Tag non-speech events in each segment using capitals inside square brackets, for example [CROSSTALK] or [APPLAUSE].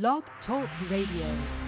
Blog Talk Radio.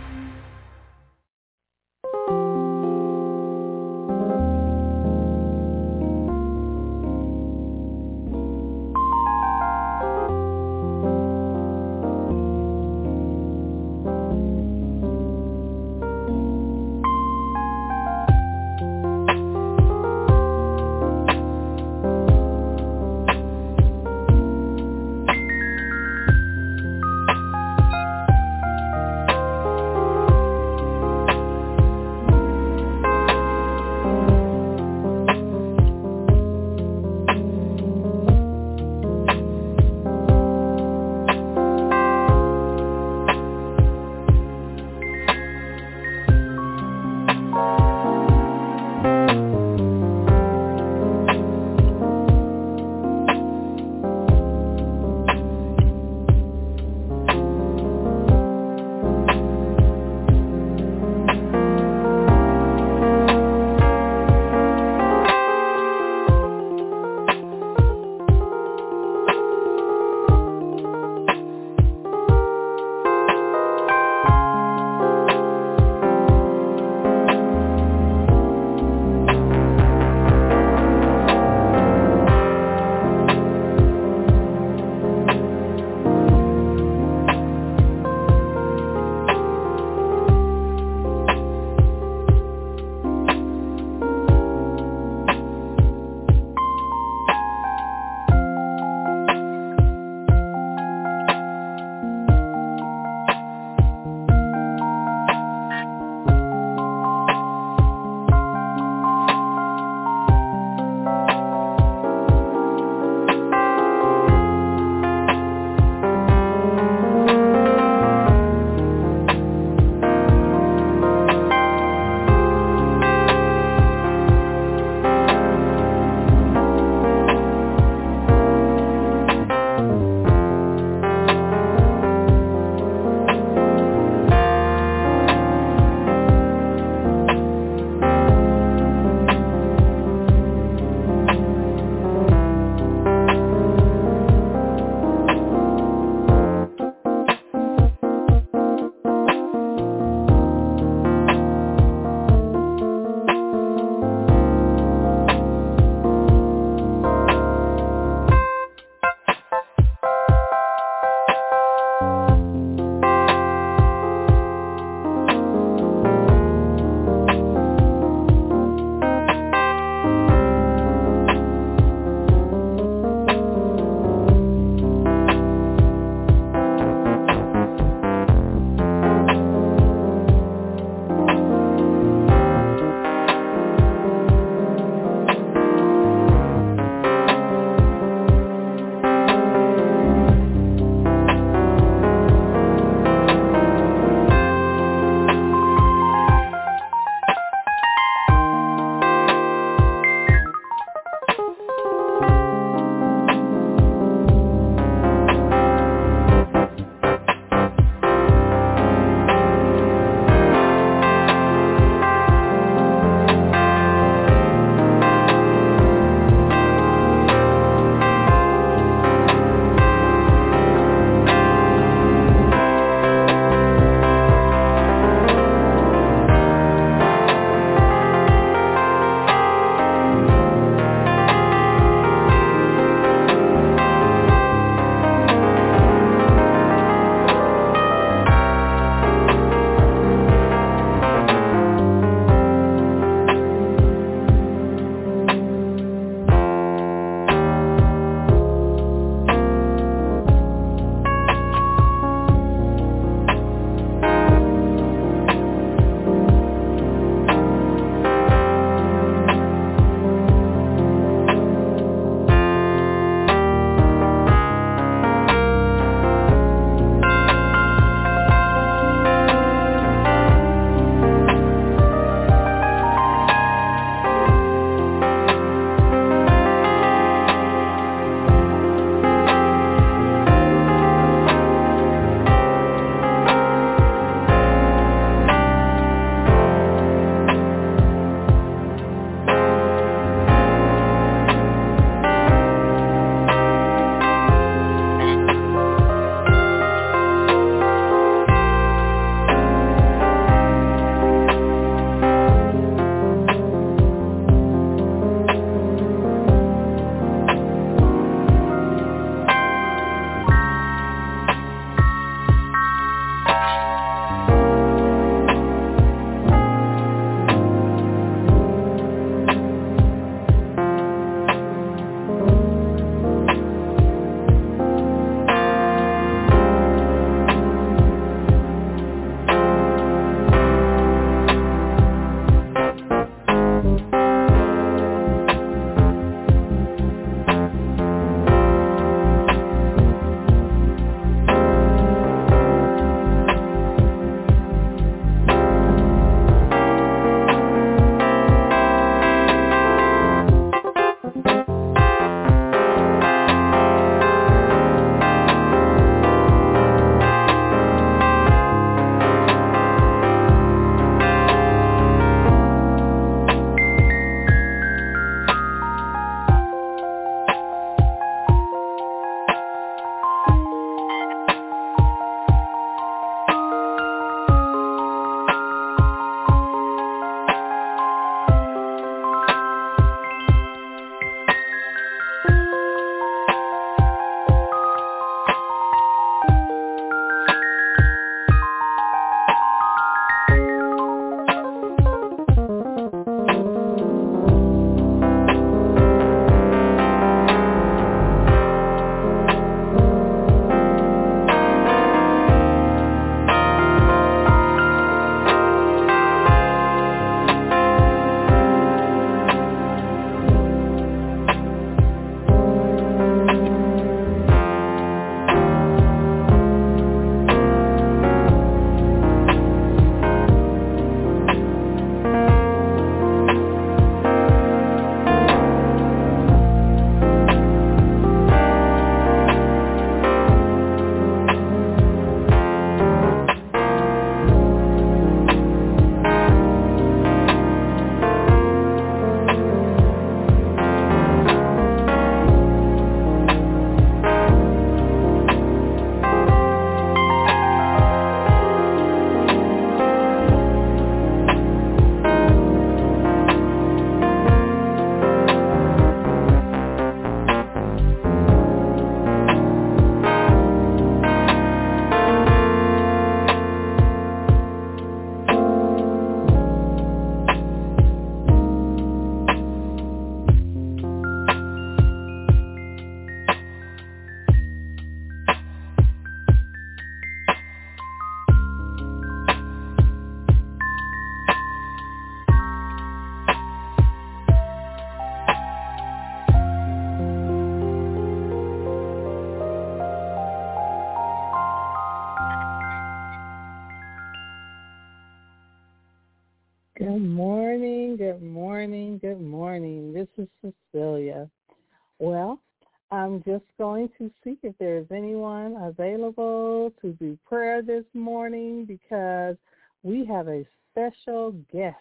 To see if there's anyone available to do prayer this morning because we have a special guest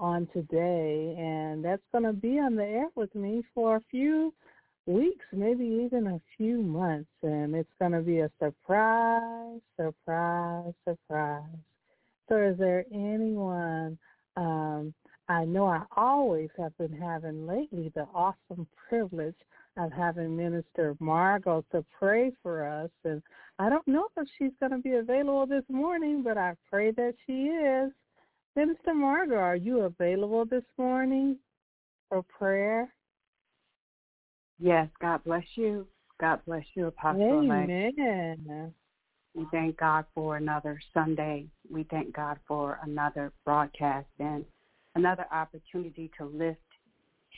on today, and that's going to be on the air with me for a few weeks, maybe even a few months, and it's going to be a surprise, surprise, surprise. So is there anyone, um, I know I always have been having lately the awesome privilege of having Minister Margot to pray for us. And I don't know if she's going to be available this morning, but I pray that she is. Minister Margot, are you available this morning for prayer? Yes, God bless you. God bless you, Apostle. Amen. We thank God for another Sunday. We thank God for another broadcast and another opportunity to lift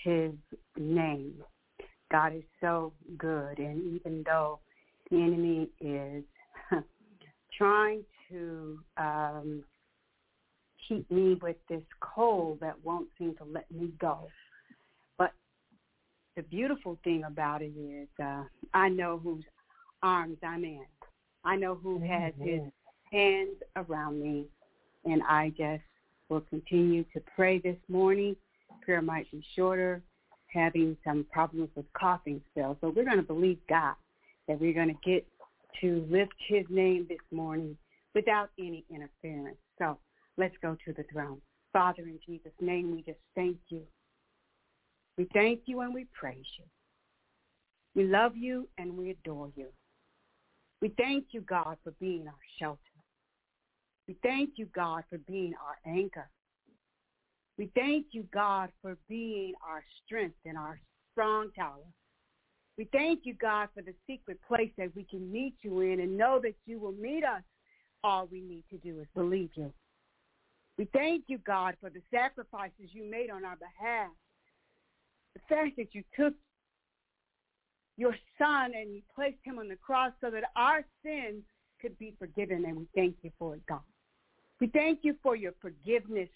his name. God is so good. And even though the enemy is [LAUGHS] trying to um, keep me with this cold that won't seem to let me go. But the beautiful thing about it is uh, I know whose arms I'm in. I know who has his hands around me. And I just will continue to pray this morning. Prayer might be shorter, having some problems with coughing spells. So we're going to believe God that we're going to get to lift his name this morning without any interference. So let's go to the throne. Father, in Jesus' name, we just thank you. We thank you and we praise you. We love you and we adore you. We thank you, God, for being our shelter. We thank you, God, for being our anchor. We thank you, God, for being our strength and our strong tower. We thank you, God, for the secret place that we can meet you in and know that you will meet us. All we need to do is believe you. We thank you, God, for the sacrifices you made on our behalf. The fact that you took your son and you placed him on the cross so that our sins could be forgiven. And we thank you for it, God. We thank you for your forgiveness.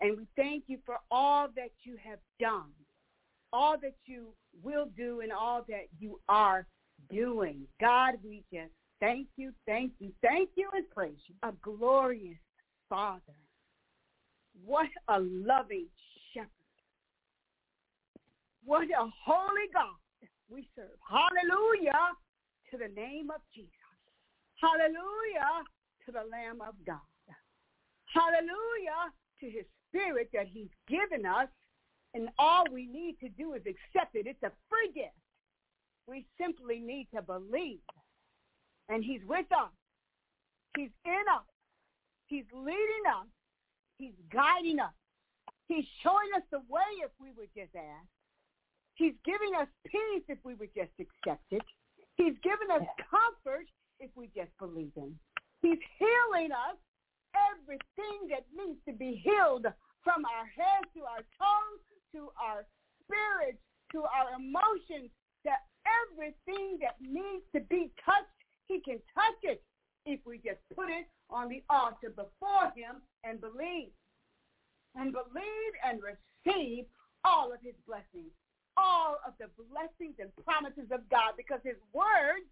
And we thank you for all that you have done, all that you will do, and all that you are doing. God, we just thank you, thank you, thank you, and praise you. A glorious Father. What a loving shepherd. What a holy God we serve. Hallelujah to the name of Jesus. Hallelujah to the Lamb of God. Hallelujah to his spirit that he's given us. And all we need to do is accept it. It's a free gift. We simply need to believe. And he's with us. He's in us. He's leading us. He's guiding us. He's showing us the way if we would just ask. He's giving us peace if we would just accept it. He's giving us comfort if we just believe him. He's healing us everything that needs to be healed from our head to our toes to our spirits to our emotions that everything that needs to be touched, he can touch it if we just put it on the altar before him and believe. And believe and receive all of his blessings all of the blessings and promises of God because his word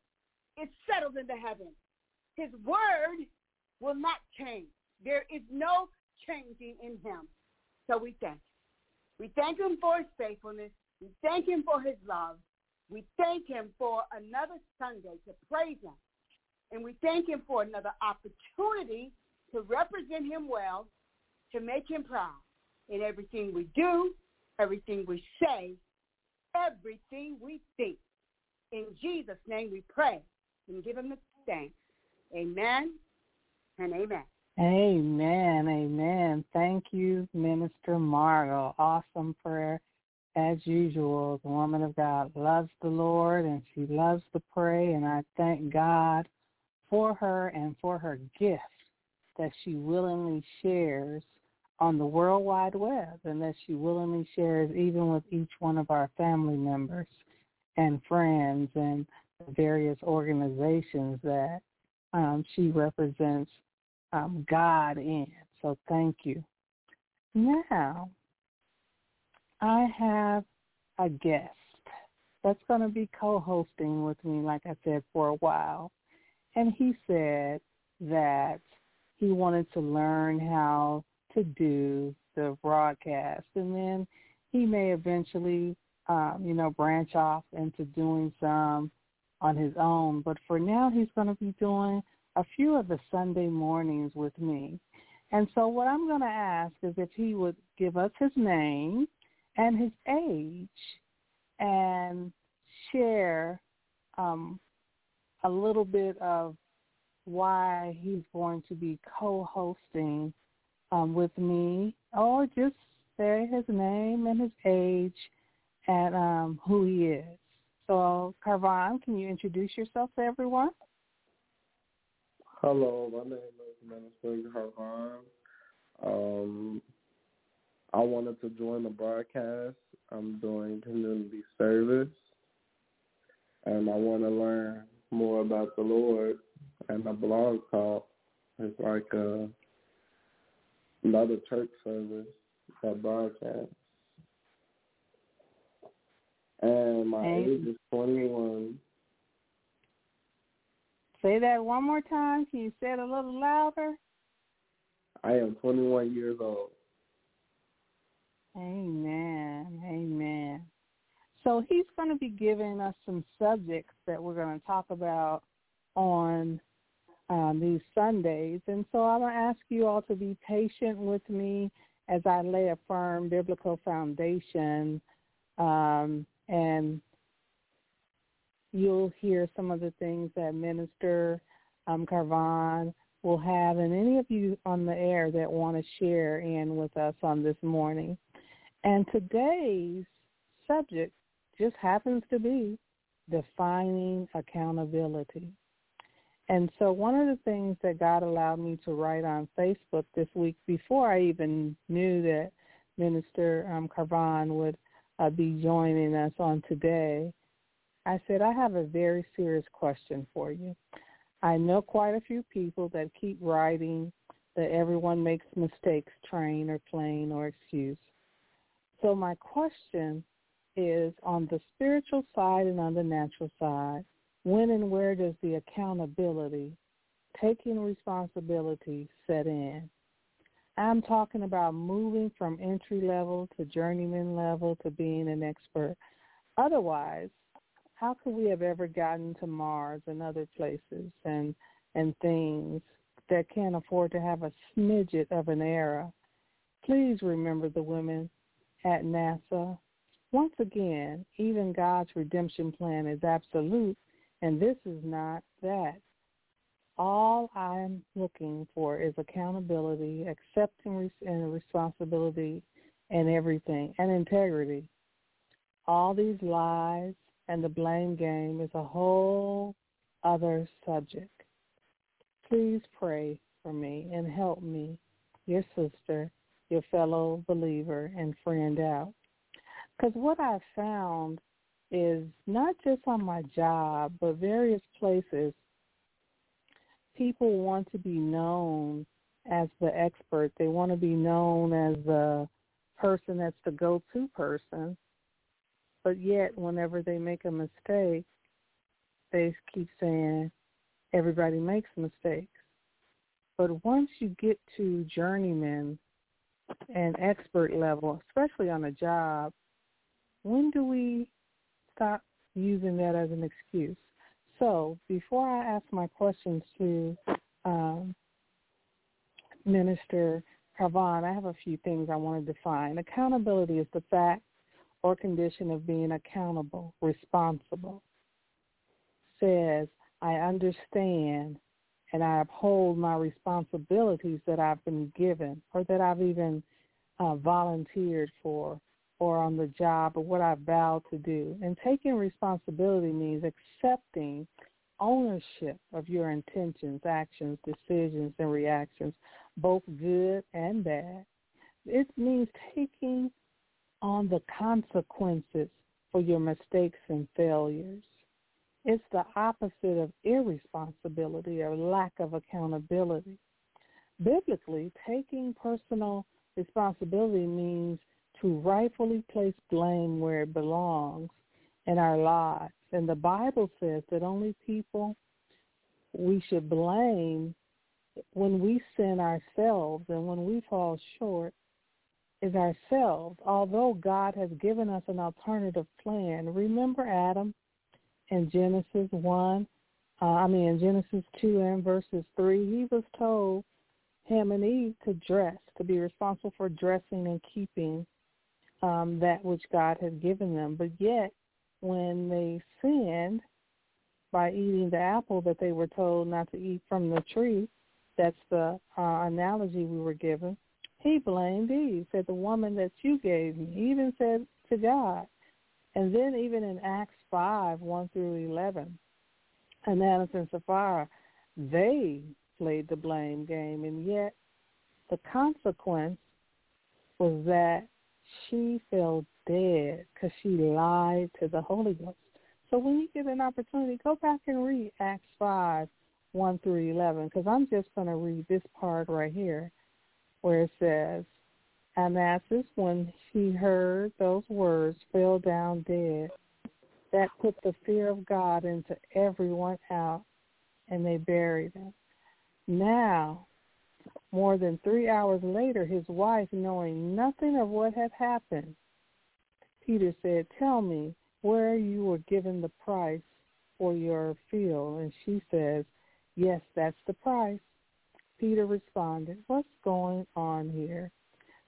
is settled in the heavens. His word will not change. There is no changing in him. So we thank him. We thank him for his faithfulness. We thank him for his love. We thank him for another Sunday to praise him. And we thank him for another opportunity to represent him well, to make him proud in everything we do, everything we say, everything we think. In Jesus' name we pray and give him the thanks. Amen and amen. Amen. Amen. Thank you, Minister Margot. Awesome prayer. As usual, the woman of God loves the Lord and she loves to pray. And I thank God for her and for her gift that she willingly shares on the World Wide Web and that she willingly shares even with each one of our family members and friends and various organizations that um, she represents um, God in. So thank you. Now, I have a guest that's going to be co-hosting with me, like I said, for a while. And he said that he wanted to learn how to do the broadcast. And then he may eventually, um, you know, branch off into doing some on his own. But for now, he's going to be doing a few of the Sunday mornings with me. And so what I'm going to ask is if he would give us his name and his age and share um, a little bit of why he's going to be co-hosting um, with me, or just say his name and his age and um, who he is. So, Carvon, can you introduce yourself to everyone? Hello, my name is Minister Carvon. Um, I wanted to join the broadcast. I'm doing community service, and I want to learn more about the Lord. And a blog talk is like a another church service that broadcasts. And my hey. age is 21. Say that one more time. Can you say it a little louder? I am 21 years old. Amen. Amen. So he's going to be giving us some subjects that we're going to talk about on um, these Sundays. And so I'm going to ask you all to be patient with me as I lay a firm biblical foundation. Um, and you'll hear some of the things that Minister um, Carvon will have, and any of you on the air that want to share in with us on this morning. And today's subject just happens to be defining accountability. And so one of the things that God allowed me to write on Facebook this week before I even knew that Minister um, Carvon would uh, be joining us on today, I said, I have a very serious question for you. I know quite a few people that keep writing that everyone makes mistakes, train or plane or excuse. So my question is on the spiritual side and on the natural side, when and where does the accountability, taking responsibility set in? I'm talking about moving from entry level to journeyman level to being an expert. Otherwise, how could we have ever gotten to Mars and other places and and things that can't afford to have a smidget of an error? Please remember the women at NASA. Once again, even God's redemption plan is absolute, and this is not that. All I'm looking for is accountability, accepting and responsibility and everything, and integrity. All these lies and the blame game is a whole other subject. Please pray for me and help me, your sister, your fellow believer and friend out. Because what I've found is not just on my job, but various places, people want to be known as the expert. They want to be known as the person that's the go-to person. But yet, whenever they make a mistake, they keep saying, everybody makes mistakes. But once you get to journeyman and expert level, especially on a job, when do we stop using that as an excuse? So before I ask my questions to um, Minister Carvon, I have a few things I want to define. Accountability is the fact or condition of being accountable, responsible. Says, I understand and I uphold my responsibilities that I've been given or that I've even uh, volunteered for or on the job or what I vowed to do. And taking responsibility means accepting ownership of your intentions, actions, decisions, and reactions, both good and bad. It means taking on the consequences for your mistakes and failures. It's the opposite of irresponsibility or lack of accountability. Biblically, taking personal responsibility means to rightfully place blame where it belongs in our lives. And the Bible says that only people we should blame when we sin ourselves and when we fall short is ourselves, although God has given us an alternative plan. Remember Adam in Genesis 1, uh, I mean in Genesis 2 and verses 3, he was told him and Eve to dress, to be responsible for dressing and keeping um, that which God had given them. But yet, when they sinned by eating the apple that they were told not to eat from the tree, that's the uh, analogy we were given, he blamed Eve, said the woman that you gave me. Even said to God. And then even in Acts 5, 1 through 11, Ananias and Sapphira, they played the blame game. And yet the consequence was that she fell dead because she lied to the Holy Ghost. So when you get an opportunity, go back and read Acts 5, 1 through 11, because I'm just going to read this part right here where it says, Ananias, when he heard those words, fell down dead. That put the fear of God into everyone out, and they buried him. Now, more than three hours later, his wife, knowing nothing of what had happened, Peter said, Tell me where you were given the price for your field. And she says, Yes, that's the price. Peter responded, What's going on here?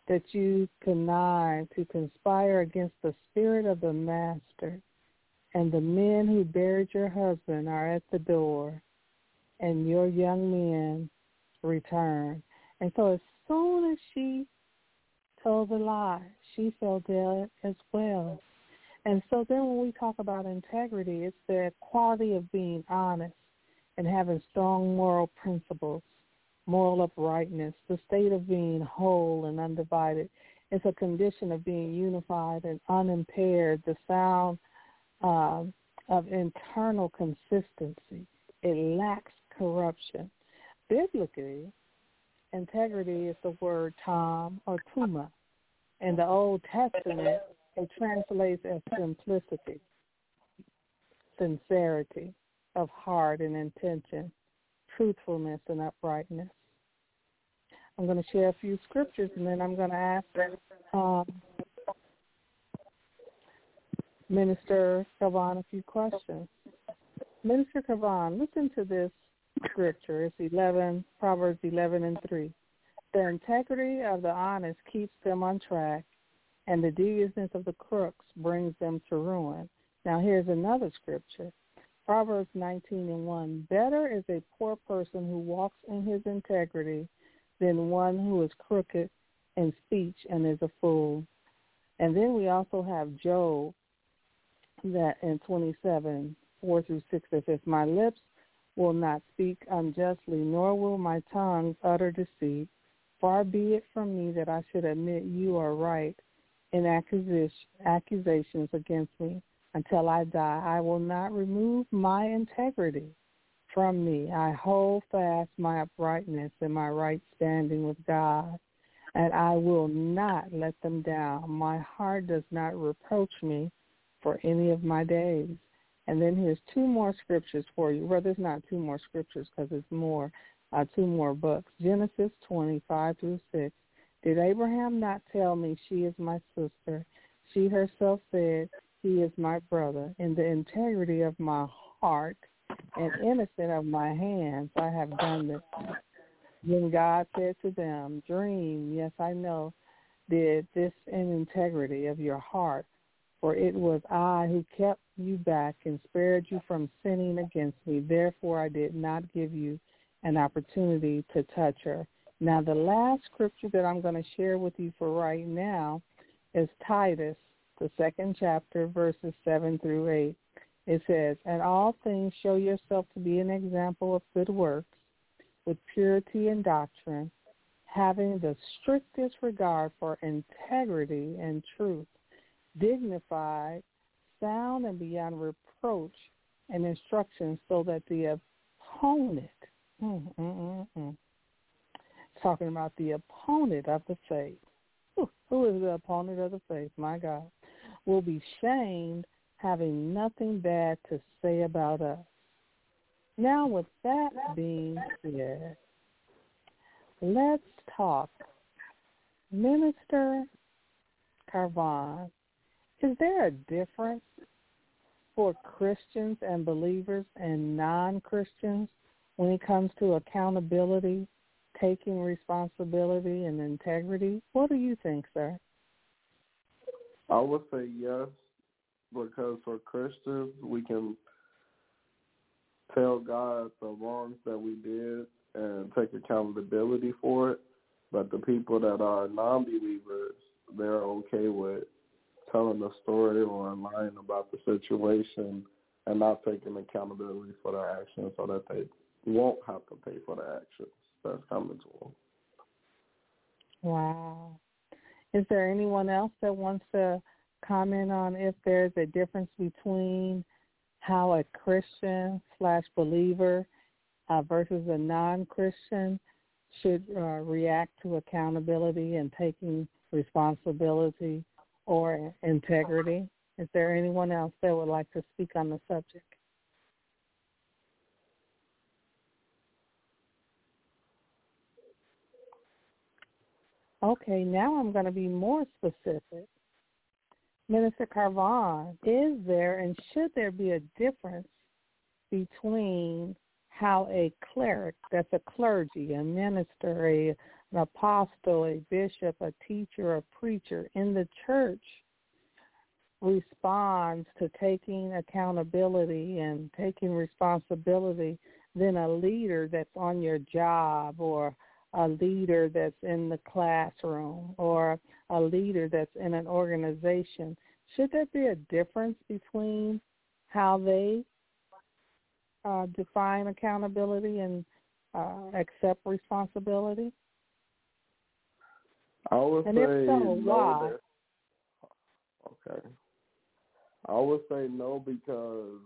That you connive to conspire against the spirit of the master, and the men who buried your husband are at the door, and your young men return. And so as soon as she told the lie, she fell dead as well. And so then when we talk about integrity, it's the quality of being honest and having strong moral principles, moral uprightness, the state of being whole and undivided. It's a condition of being unified and unimpaired, the sound um, of internal consistency. It lacks corruption. Biblically, integrity is the word tam or tuma. In the Old Testament, it translates as simplicity, sincerity of heart and intention, truthfulness and uprightness. I'm going to share a few scriptures and then I'm going to ask um, Minister Carvon a few questions. Minister Carvon, listen to this scripture. It's 11, Proverbs 11 and 3. The integrity of the honest keeps them on track, and the deviousness of the crooks brings them to ruin. Now here's another scripture. Proverbs 19 and 1. Better is a poor person who walks in his integrity than one who is crooked in speech and is a fool. And then we also have Job that in 27, 4 through 6 that says, My lips will not speak unjustly, nor will my tongue utter deceit. Far be it from me that I should admit you are right in accusations against me. Until I die, I will not remove my integrity from me. I hold fast my uprightness and my right standing with God, and I will not let them down. My heart does not reproach me for any of my days. And then here's two more scriptures for you. Well, there's not two more scriptures because it's more, uh, two more books. Genesis 25 through 6. Did Abraham not tell me she is my sister? She herself said, he is my brother. In the integrity of my heart and innocent of my hands, I have done this. Then God said to them, Dream, yes, I know, did this in integrity of your heart for it was I who kept you back and spared you from sinning against me. Therefore I did not give you an opportunity to touch her. Now the last scripture that I'm going to share with you for right now is Titus, the second chapter, verses 7 through 8. It says, And all things show yourself to be an example of good works, with purity and doctrine, having the strictest regard for integrity and truth dignified, sound, and beyond reproach and instruction so that the opponent, mm, mm, mm, mm, talking about the opponent of the faith, who is the opponent of the faith, my God, will be shamed having nothing bad to say about us. Now, with that being said, let's talk. Minister Carvon, is there a difference for Christians and believers and non-Christians when it comes to accountability, taking responsibility, and integrity? What do you think, sir? I would say yes, because for Christians, we can tell God the wrongs that we did and take accountability for it. But the people that are non-believers, they're okay with telling the story or lying about the situation and not taking accountability for their actions so that they won't have to pay for the actions that's coming to them. Wow. Is there anyone else that wants to comment on if there's a difference between how a Christian slash believer uh, versus a non-Christian should uh, react to accountability and taking responsibility or integrity. Is there anyone else that would like to speak on the subject? Okay, now I'm going to be more specific. Minister Carvon, is there and should there be a difference between how a cleric, that's a clergy, a minister, a, an apostle, a bishop, a teacher, a preacher in the church responds to taking accountability and taking responsibility than a leader that's on your job or a leader that's in the classroom or a leader that's in an organization. Should there be a difference between how they uh, define accountability and uh, accept responsibility? I would and say if so, no. why? Okay. I would say no because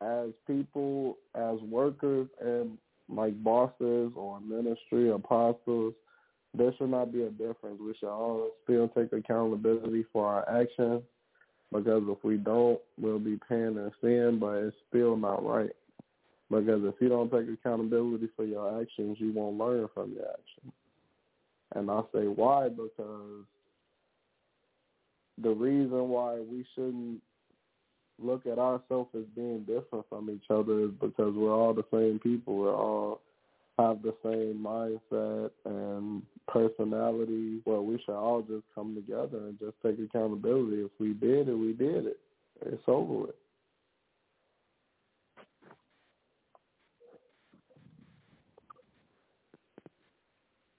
as people, as workers, and like bosses or ministry apostles, there should not be a difference. We should all still take accountability for our actions because if we don't, we'll be paying in sin, but it's still not right. Because if you don't take accountability for your actions, you won't learn from your actions. And I say why because the reason why we shouldn't look at ourselves as being different from each other is because we're all the same people. We all have the same mindset and personality. Well, we should all just come together and just take accountability. If we did it, we did it. It's over with.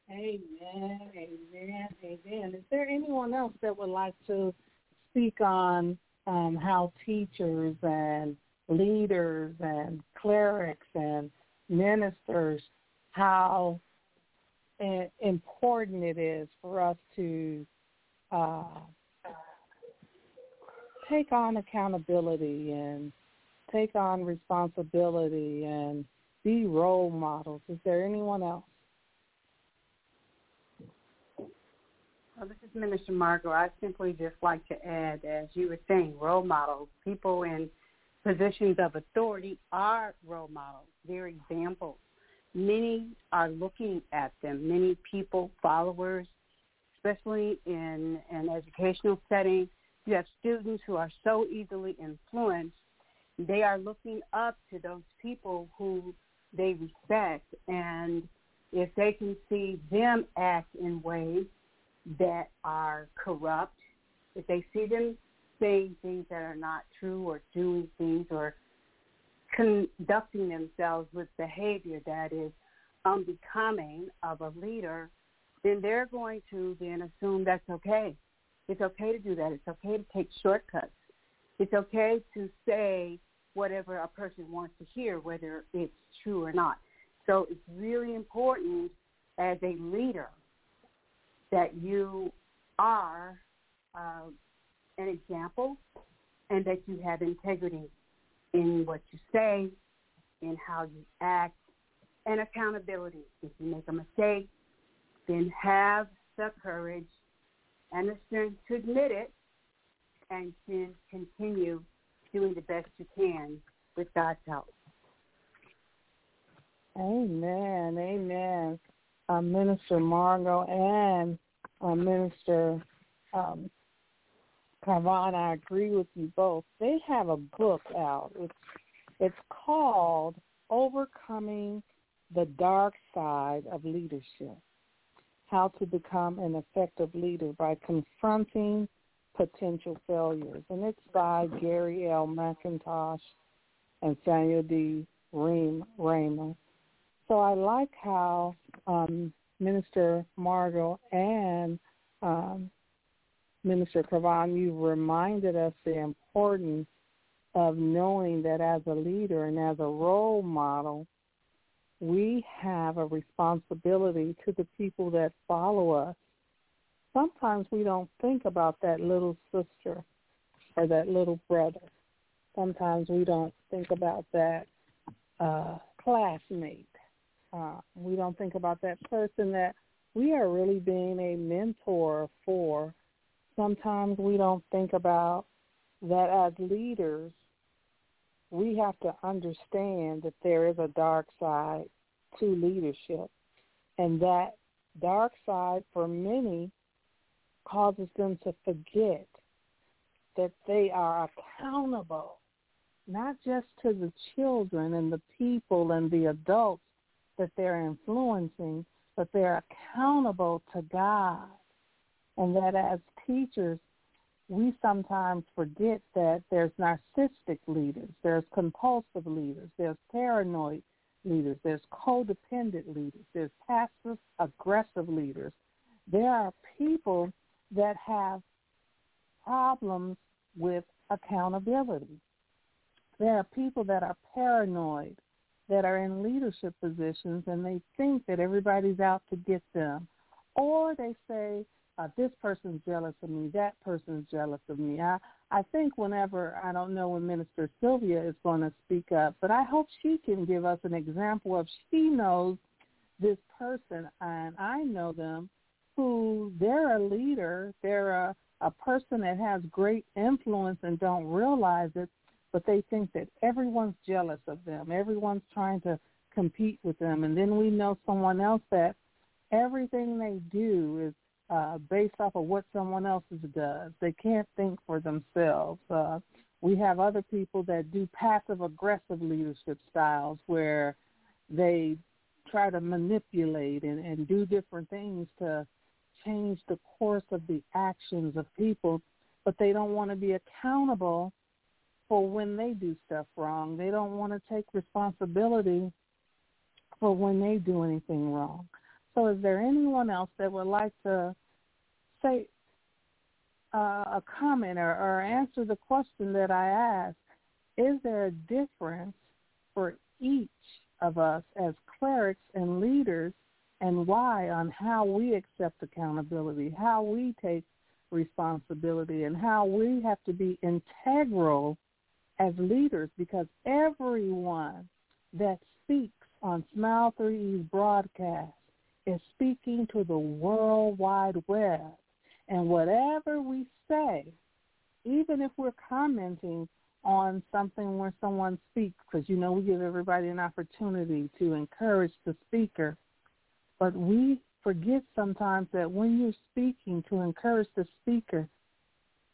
Amen, amen, amen. Is there anyone else that would like to speak on um, how teachers and leaders and clerics and ministers, how important it is for us to uh, take on accountability and take on responsibility and be role models. Is there anyone else? Well, this is Minister Margot. I simply just like to add, as you were saying, role models, people in positions of authority are role models. They're examples. Many are looking at them. Many people, followers, especially in an educational setting, you have students who are so easily influenced. They are looking up to those people who they respect. And if they can see them act in ways that are corrupt, if they see them saying things that are not true or doing things or conducting themselves with behavior that is unbecoming of a leader, then they're going to then assume that's okay. It's okay to do that. It's okay to take shortcuts. It's okay to say whatever a person wants to hear, whether it's true or not. So it's really important as a leader that you are uh, an example and that you have integrity in what you say, in how you act, and accountability. If you make a mistake, then have the courage and the strength to admit it and to continue doing the best you can with God's help. Amen. Amen. Uh, Minister Margot and uh, Minister um, Carvon, I agree with you both. They have a book out. It's it's called Overcoming the Dark Side of Leadership. How to become an effective leader by confronting potential failures. And it's by Gary L. McIntosh and Samuel D. Ream Rima. So I like how um, Minister Margot and um, Minister Carvon, you reminded us the importance of knowing that as a leader and as a role model, we have a responsibility to the people that follow us. Sometimes we don't think about that little sister or that little brother. Sometimes we don't think about that uh, classmate. Uh, we don't think about that person that we are really being a mentor for sometimes we don't think about that as leaders, we have to understand that there is a dark side to leadership. And that dark side for many causes them to forget that they are accountable, not just to the children and the people and the adults that they're influencing, but they're accountable to God. And that as teachers, we sometimes forget that there's narcissistic leaders, there's compulsive leaders, there's paranoid leaders, there's codependent leaders, there's passive aggressive leaders. There are people that have problems with accountability. There are people that are paranoid, that are in leadership positions, and they think that everybody's out to get them. Or they say, uh, this person's jealous of me, that person's jealous of me. I, I think whenever, I don't know when Minister Sylvia is going to speak up, but I hope she can give us an example of she knows this person and I know them who they're a leader, they're a, a person that has great influence and don't realize it, but they think that everyone's jealous of them. Everyone's trying to compete with them. And then we know someone else that everything they do is uh, based off of what someone else does. They can't think for themselves. Uh, we have other people that do passive aggressive leadership styles where they try to manipulate and, and do different things to change the course of the actions of people, but they don't want to be accountable for when they do stuff wrong. They don't want to take responsibility for when they do anything wrong. So is there anyone else that would like to say uh, a comment or, or answer the question that I asked? Is there a difference for each of us as clerics and leaders and why on how we accept accountability, how we take responsibility, and how we have to be integral as leaders because everyone that speaks on Smile 3E's broadcast is speaking to the World Wide Web. And whatever we say, even if we're commenting on something where someone speaks, because you know we give everybody an opportunity to encourage the speaker, but we forget sometimes that when you're speaking to encourage the speaker,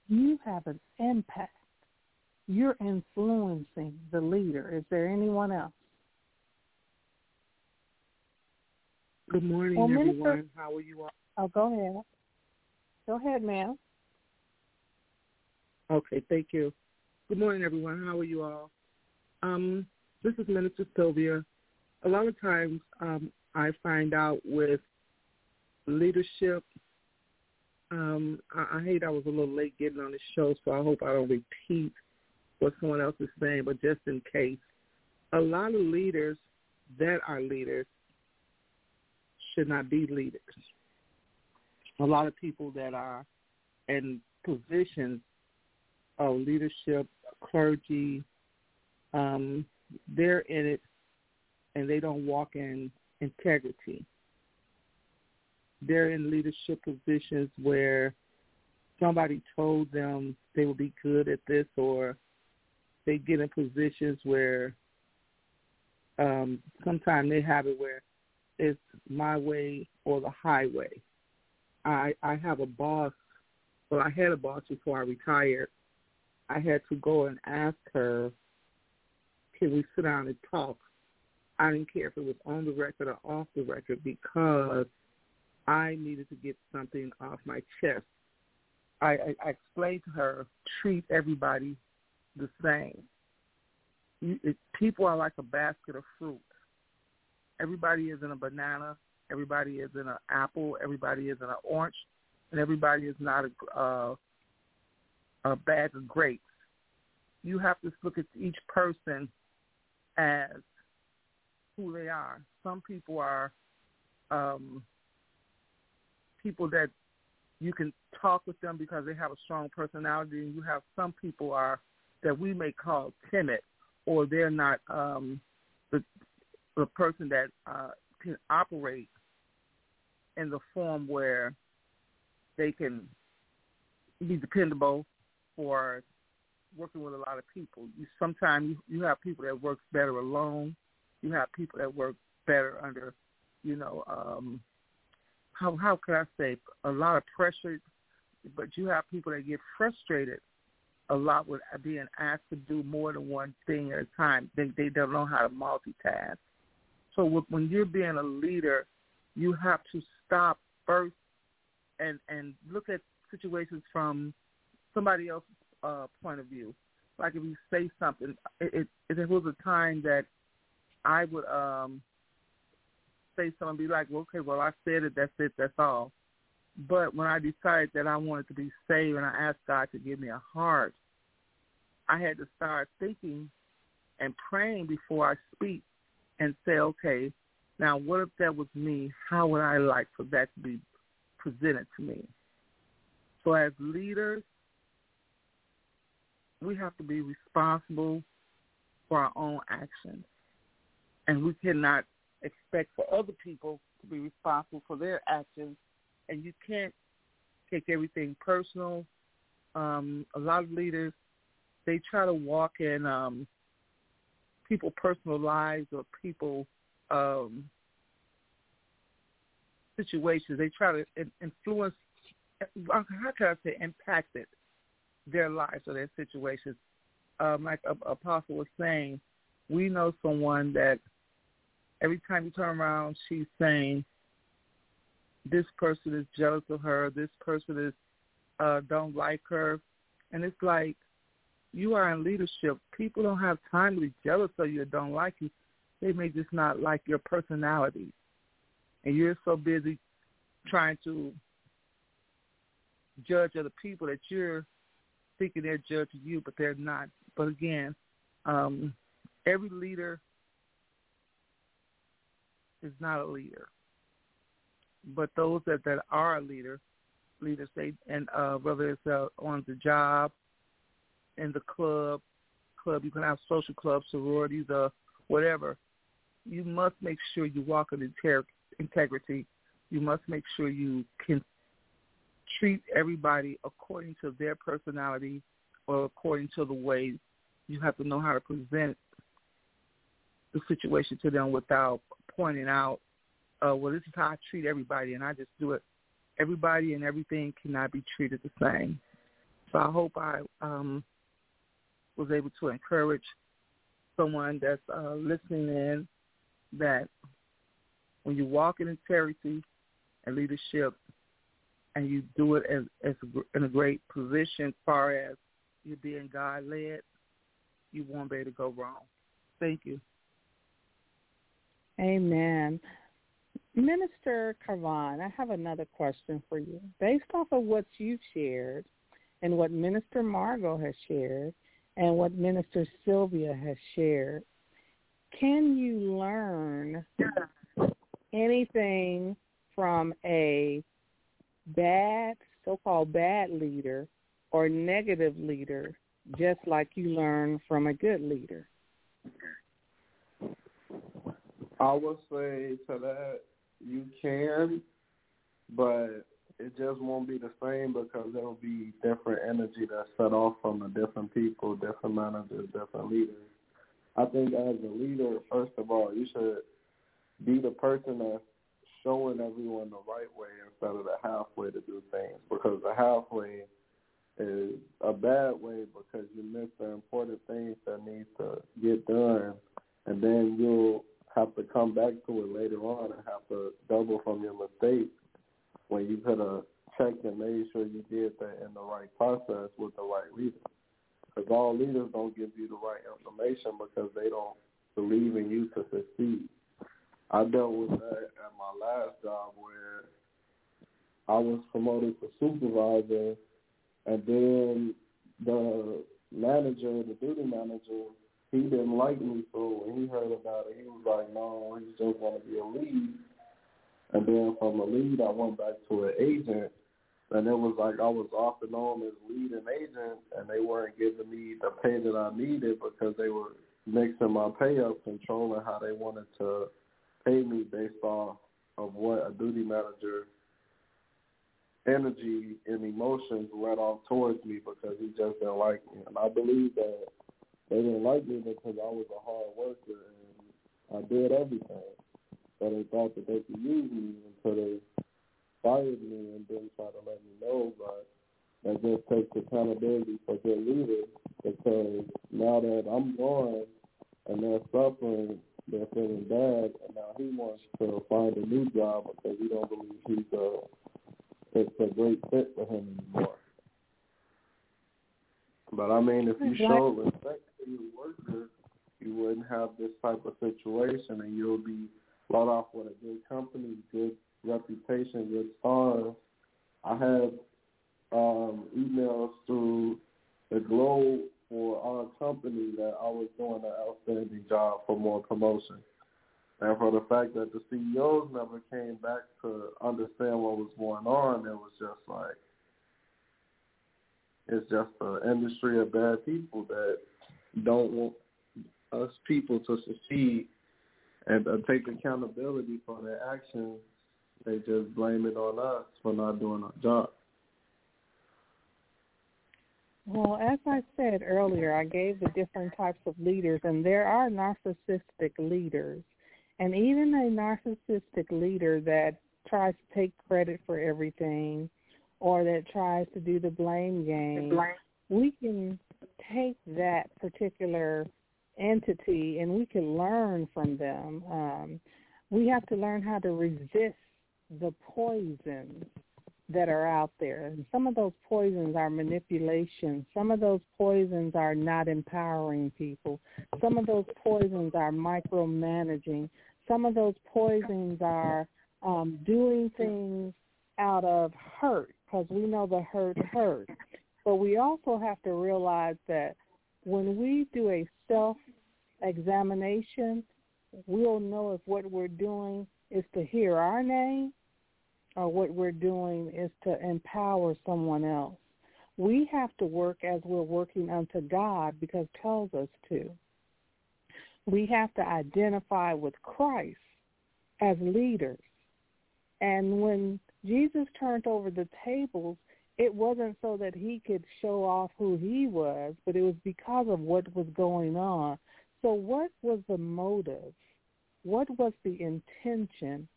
you have an impact. You're influencing the leader. Is there anyone else? Good morning, well, everyone. Minister, How are you all? Oh, go ahead. Go ahead, ma'am. Okay, thank you. Good morning, everyone. How are you all? Um, this is Minister Sylvia. A lot of times um, I find out with leadership. Um, I, I hate I was a little late getting on the show, so I hope I don't repeat what someone else is saying, but just in case. A lot of leaders that are leaders should not be leaders. A lot of people that are in positions of leadership, clergy, um, they're in it and they don't walk in integrity. They're in leadership positions where somebody told them they would be good at this or they get in positions where um sometimes they have it where it's my way or the highway. I I have a boss well I had a boss before I retired. I had to go and ask her, Can we sit down and talk? I didn't care if it was on the record or off the record because I needed to get something off my chest. I, I, I explained to her, treat everybody the same. You, it, people are like a basket of fruit. Everybody is in a banana. Everybody is in an apple. Everybody is in an orange, and everybody is not a, uh, a bag of grapes. You have to look at each person as who they are. Some people are um, people that you can talk with them because they have a strong personality, and you have some people are that we may call timid, or they're not um, the the person that uh, can operate in the form where they can be dependable for working with a lot of people. You sometimes you, you have people that work better alone. You have people that work better under, you know, um, how how can I say a lot of pressure, but you have people that get frustrated a lot with being asked to do more than one thing at a time. They they don't know how to multitask. So when you're being a leader, you have to stop first and and look at situations from somebody else's uh, point of view. Like if you say something, it, it, it was a time that I would um say something, be like, well, okay, well, I said it, that's it, that's all. But when I decided that I wanted to be saved and I asked God to give me a heart, I had to start thinking and praying before I speak and say, okay, now what if that was me? How would I like for that to be presented to me? So as leaders, we have to be responsible for our own actions. And we cannot expect for other people to be responsible for their actions, and you can't take everything personal. Um, a lot of leaders they try to walk in um, people' personal lives or people um, situations. They try to influence. How can I say impacted their lives or their situations? Um, like Apostle was saying, we know someone that every time you turn around, she's saying, this person is jealous of her, this person is uh, don't like her. And it's like you are in leadership. People don't have time to be jealous of you or don't like you. They may just not like your personality. And you're so busy trying to judge other people that you're thinking they're judging you, but they're not. But again, um, every leader is not a leader. But those that, that are a leader, leaders, they and uh, whether it's uh, on the job, in the club, club you can have social clubs, sororities, or whatever. You must make sure you walk in integrity. You must make sure you can treat everybody according to their personality or according to the way you have to know how to present the situation to them without pointing out, uh, well, this is how I treat everybody, and I just do it. Everybody and everything cannot be treated the same. So I hope I um, was able to encourage someone that's uh, listening in that when you walk in integrity and leadership and you do it as, as in a great position as far as you being God-led, you won't be able to go wrong. Thank you. Amen. Minister Carvon, I have another question for you. Based off of what you've shared and what Minister Margot has shared and what Minister Sylvia has shared, can you learn anything from a bad, so-called bad leader or negative leader just like you learn from a good leader? I would say to that you can, but it just won't be the same because there'll be different energy that's set off from the different people, different managers, different leaders. I think as a leader, first of all, you should be the person that's showing everyone the right way instead of the halfway to do things because the halfway is a bad way because you miss the important things that need to get done and then you'll have to come back to it later on and have to double from your mistakes when you could have checked and made sure you did that in the right process with the right leader. Because all leaders don't give you the right information because they don't believe in you to succeed. I dealt with that at my last job where I was promoted to supervisor, and then the manager, the duty manager, he didn't like me. So when he heard about it, he was like, "No, he just want to be a lead." And then from a lead, I went back to an agent, and it was like I was off and on as lead and agent, and they weren't giving me the pay that I needed because they were mixing my pay up, controlling how they wanted to pay me based off of what a duty manager energy and emotions led off towards me because he just didn't like me. And I believe that they didn't like me because I was a hard worker and I did everything. So they thought that they could use me until they fired me and then try to let me know. But that just takes accountability for good leaders because now that I'm gone and they're suffering, they're feeling bad, and now he wants to find a new job because he don't believe he's a it's a great fit for him anymore. But I mean, if you show respect to your workers, you wouldn't have this type of situation, and you'll be brought off with a good company, good reputation, good stars. I have um, emails through the Globe for our company that I was doing an outstanding job for more promotion. And for the fact that the CEOs never came back to understand what was going on, it was just like it's just an industry of bad people that don't want us people to succeed and uh, take accountability for their actions. They just blame it on us for not doing our job. Well, as I said earlier, I gave the different types of leaders, and there are narcissistic leaders. And even a narcissistic leader that tries to take credit for everything or that tries to do the blame game, the blame. we can take that particular entity and we can learn from them. Um, we have to learn how to resist the poisons that are out there. And some of those poisons are manipulation. Some of those poisons are not empowering people. Some of those poisons are micromanaging. Some of those poisons are um, doing things out of hurt because we know the hurt hurts. But we also have to realize that when we do a self-examination, we'll know if what we're doing is to hear our name or what we're doing is to empower someone else. We have to work as we're working unto God because tells us to. We have to identify with Christ as leaders. And when Jesus turned over the tables, it wasn't so that he could show off who he was, but it was because of what was going on. So what was the motive? What was the intention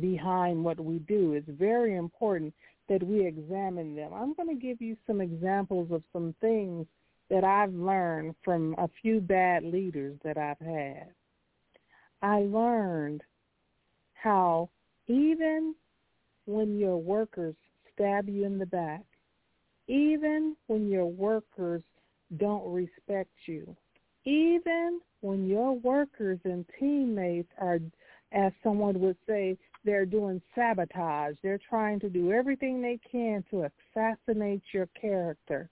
behind what we do. It's very important that we examine them. I'm going to give you some examples of some things that I've learned from a few bad leaders that I've had. I learned how even when your workers stab you in the back, even when your workers don't respect you, even when your workers and teammates are, as someone would say, they're doing sabotage. They're trying to do everything they can to assassinate your character.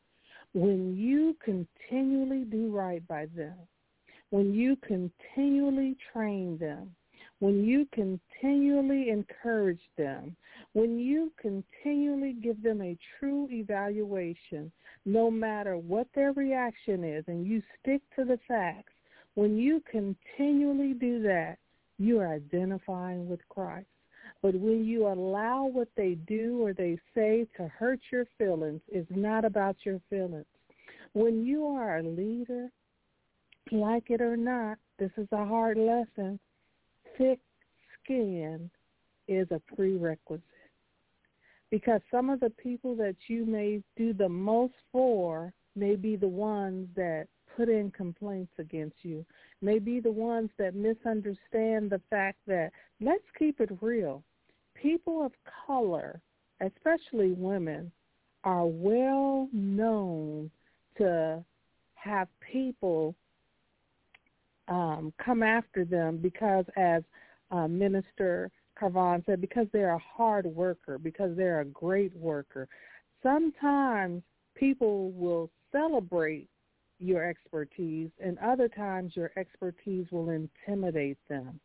When you continually do right by them, when you continually train them, when you continually encourage them, when you continually give them a true evaluation, no matter what their reaction is, and you stick to the facts, when you continually do that, you are identifying with Christ. But when you allow what they do or they say to hurt your feelings, it's not about your feelings. When you are a leader, like it or not, this is a hard lesson. Thick skin is a prerequisite. Because some of the people that you may do the most for may be the ones that put in complaints against you, may be the ones that misunderstand the fact that, let's keep it real, people of color, especially women, are well known to have people um, come after them because, as uh, Minister Carvon said, because they're a hard worker, because they're a great worker. Sometimes people will celebrate your expertise, and other times your expertise will intimidate them.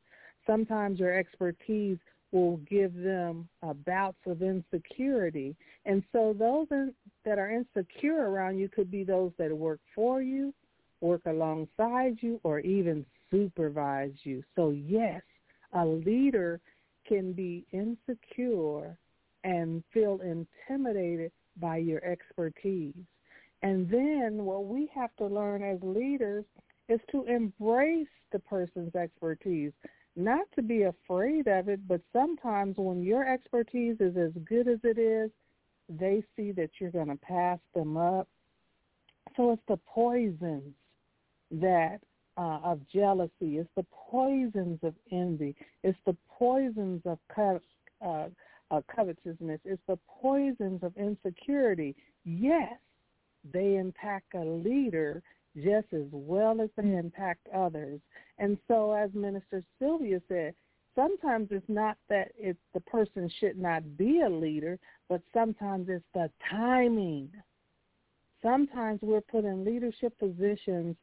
Sometimes your expertise will give them uh, bouts of insecurity. And so those in, that are insecure around you could be those that work for you, work alongside you, or even supervise you. So yes, a leader can be insecure and feel intimidated by your expertise. And then what we have to learn as leaders is to embrace the person's expertise, not to be afraid of it, but sometimes when your expertise is as good as it is, they see that you're going to pass them up. So it's the poisons that uh, of jealousy. It's the poisons of envy. It's the poisons of co- uh, uh, covetousness. It's the poisons of insecurity. Yes, they impact a leader just as well as they impact others. And so as Minister Sylvia said, sometimes it's not that the person should not be a leader, but sometimes it's the timing. Sometimes we're put in leadership positions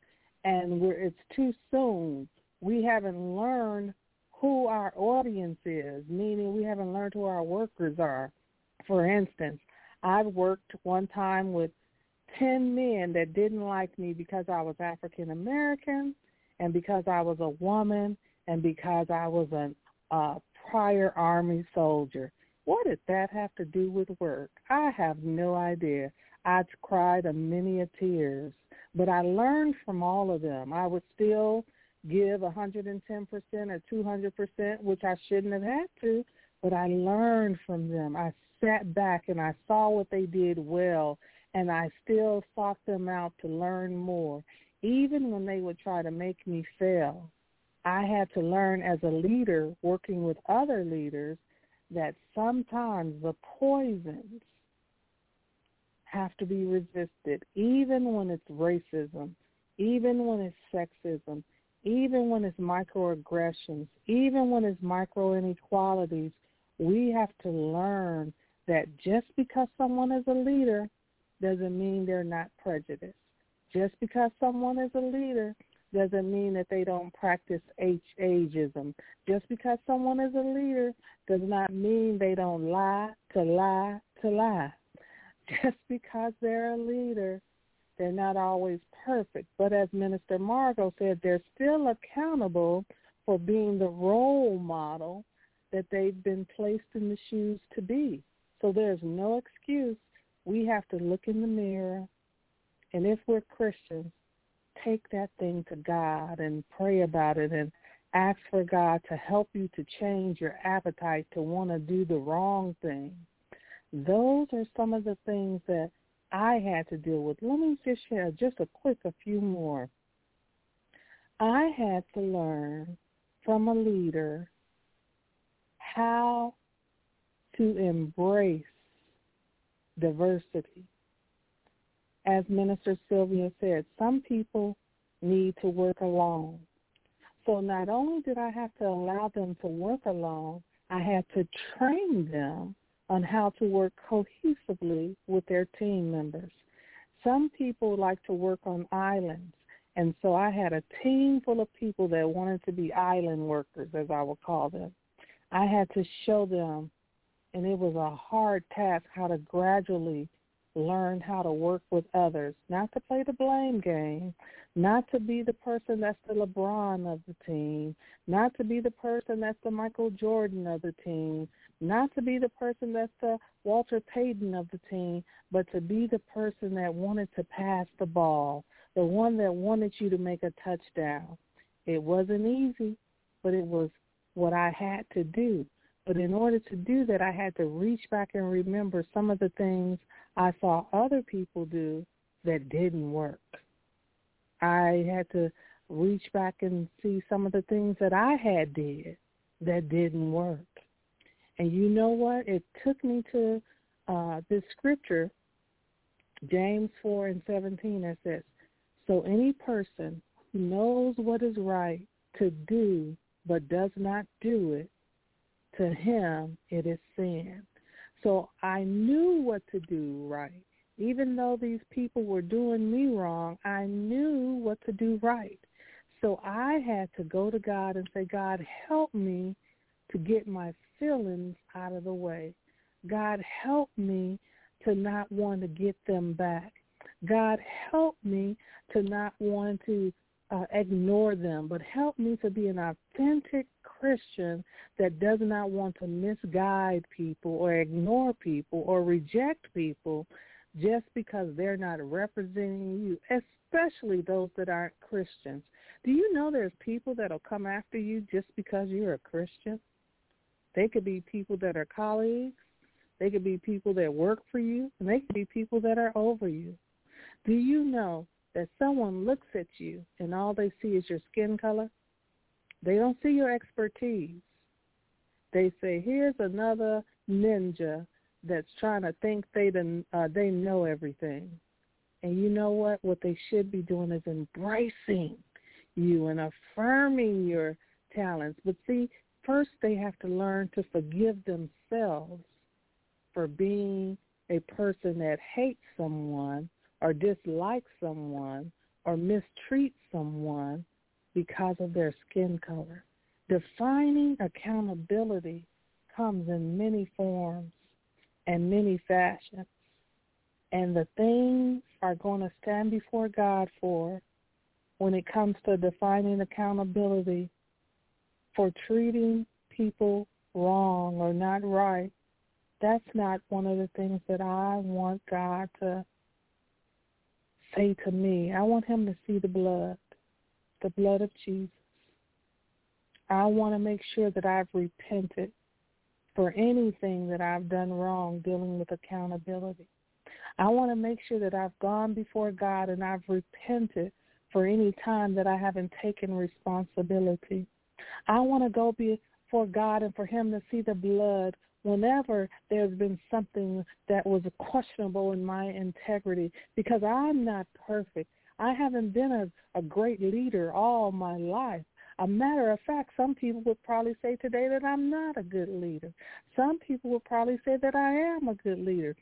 and it's too soon. We haven't learned who our audience is, meaning we haven't learned who our workers are. For instance, I've worked one time with 10 men that didn't like me because I was African American and because I was a woman and because I was a uh, prior Army soldier. What did that have to do with work? I have no idea. I cried a many a tears, but I learned from all of them. I would still give 110% or 200%, which I shouldn't have had to, but I learned from them. I sat back and I saw what they did well and I still sought them out to learn more. Even when they would try to make me fail, I had to learn as a leader working with other leaders that sometimes the poisons have to be resisted, even when it's racism, even when it's sexism, even when it's microaggressions, even when it's micro inequalities. We have to learn that just because someone is a leader doesn't mean they're not prejudiced. Just because someone is a leader doesn't mean that they don't practice H ageism. Just because someone is a leader does not mean they don't lie to lie to lie. [LAUGHS] Just because they're a leader, they're not always perfect. But as Minister Margot said, they're still accountable for being the role model that they've been placed in the shoes to be. So there's no excuse we have to look in the mirror, and if we're Christians, take that thing to God and pray about it and ask for God to help you to change your appetite to want to do the wrong thing. Those are some of the things that I had to deal with. Let me just share just a quick a few more. I had to learn from a leader how to embrace diversity. As Minister Sylvia said, some people need to work alone. So not only did I have to allow them to work alone, I had to train them on how to work cohesively with their team members. Some people like to work on islands, and so I had a team full of people that wanted to be island workers, as I would call them. I had to show them and it was a hard task how to gradually learn how to work with others, not to play the blame game, not to be the person that's the LeBron of the team, not to be the person that's the Michael Jordan of the team, not to be the person that's the Walter Payton of the team, but to be the person that wanted to pass the ball, the one that wanted you to make a touchdown. It wasn't easy, but it was what I had to do. But in order to do that, I had to reach back and remember some of the things I saw other people do that didn't work. I had to reach back and see some of the things that I had did that didn't work. And you know what? It took me to uh, this scripture, James 4 and 17, that says, So any person who knows what is right to do but does not do it, to him it is sin. So I knew what to do right. Even though these people were doing me wrong, I knew what to do right. So I had to go to God and say, God, help me to get my feelings out of the way. God, help me to not want to get them back. God, help me to not want to uh, ignore them, but help me to be an authentic Christian that does not want to misguide people or ignore people or reject people just because they're not representing you, especially those that aren't Christians. Do you know there's people that'll come after you just because you're a Christian? They could be people that are colleagues. They could be people that work for you, and they could be people that are over you. Do you know that someone looks at you and all they see is your skin color? They don't see your expertise. They say, here's another ninja that's trying to think they uh, they know everything. And you know what? What they should be doing is embracing you and affirming your talents. But see, first they have to learn to forgive themselves for being a person that hates someone or dislikes someone or mistreats someone because of their skin color. Defining accountability comes in many forms and many fashions. And the things are going to stand before God for when it comes to defining accountability for treating people wrong or not right. That's not one of the things that I want God to say to me. I want him to see the blood the blood of Jesus. I want to make sure that I've repented for anything that I've done wrong dealing with accountability. I want to make sure that I've gone before God and I've repented for any time that I haven't taken responsibility. I want to go before God and for him to see the blood whenever there's been something that was questionable in my integrity because I'm not perfect. I haven't been a, a great leader all my life. A matter of fact, some people would probably say today that I'm not a good leader. Some people would probably say that I am a good leader.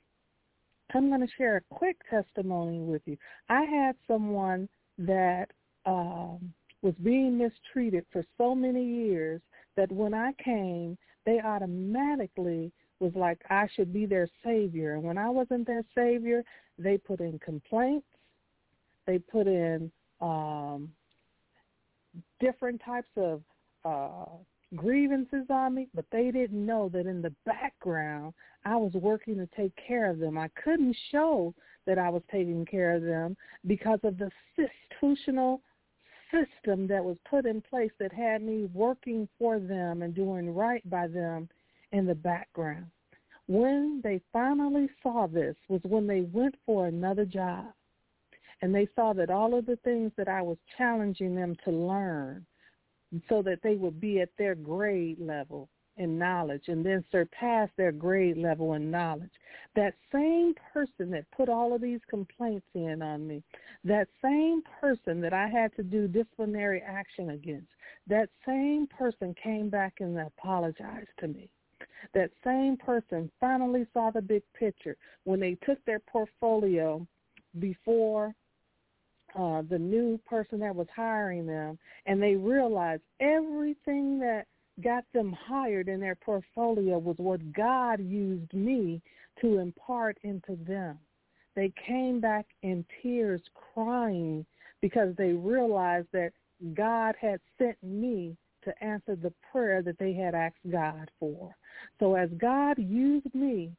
I'm going to share a quick testimony with you. I had someone that um, was being mistreated for so many years that when I came, they automatically was like I should be their savior. And when I wasn't their savior, they put in complaints they put in um, different types of uh, grievances on me, but they didn't know that in the background I was working to take care of them. I couldn't show that I was taking care of them because of the institutional system that was put in place that had me working for them and doing right by them in the background. When they finally saw this was when they went for another job and they saw that all of the things that I was challenging them to learn so that they would be at their grade level in knowledge and then surpass their grade level in knowledge. That same person that put all of these complaints in on me, that same person that I had to do disciplinary action against, that same person came back and apologized to me. That same person finally saw the big picture when they took their portfolio before uh, the new person that was hiring them, and they realized everything that got them hired in their portfolio was what God used me to impart into them. they came back in tears crying because they realized that God had sent me to answer the prayer that they had asked God for. So as God used me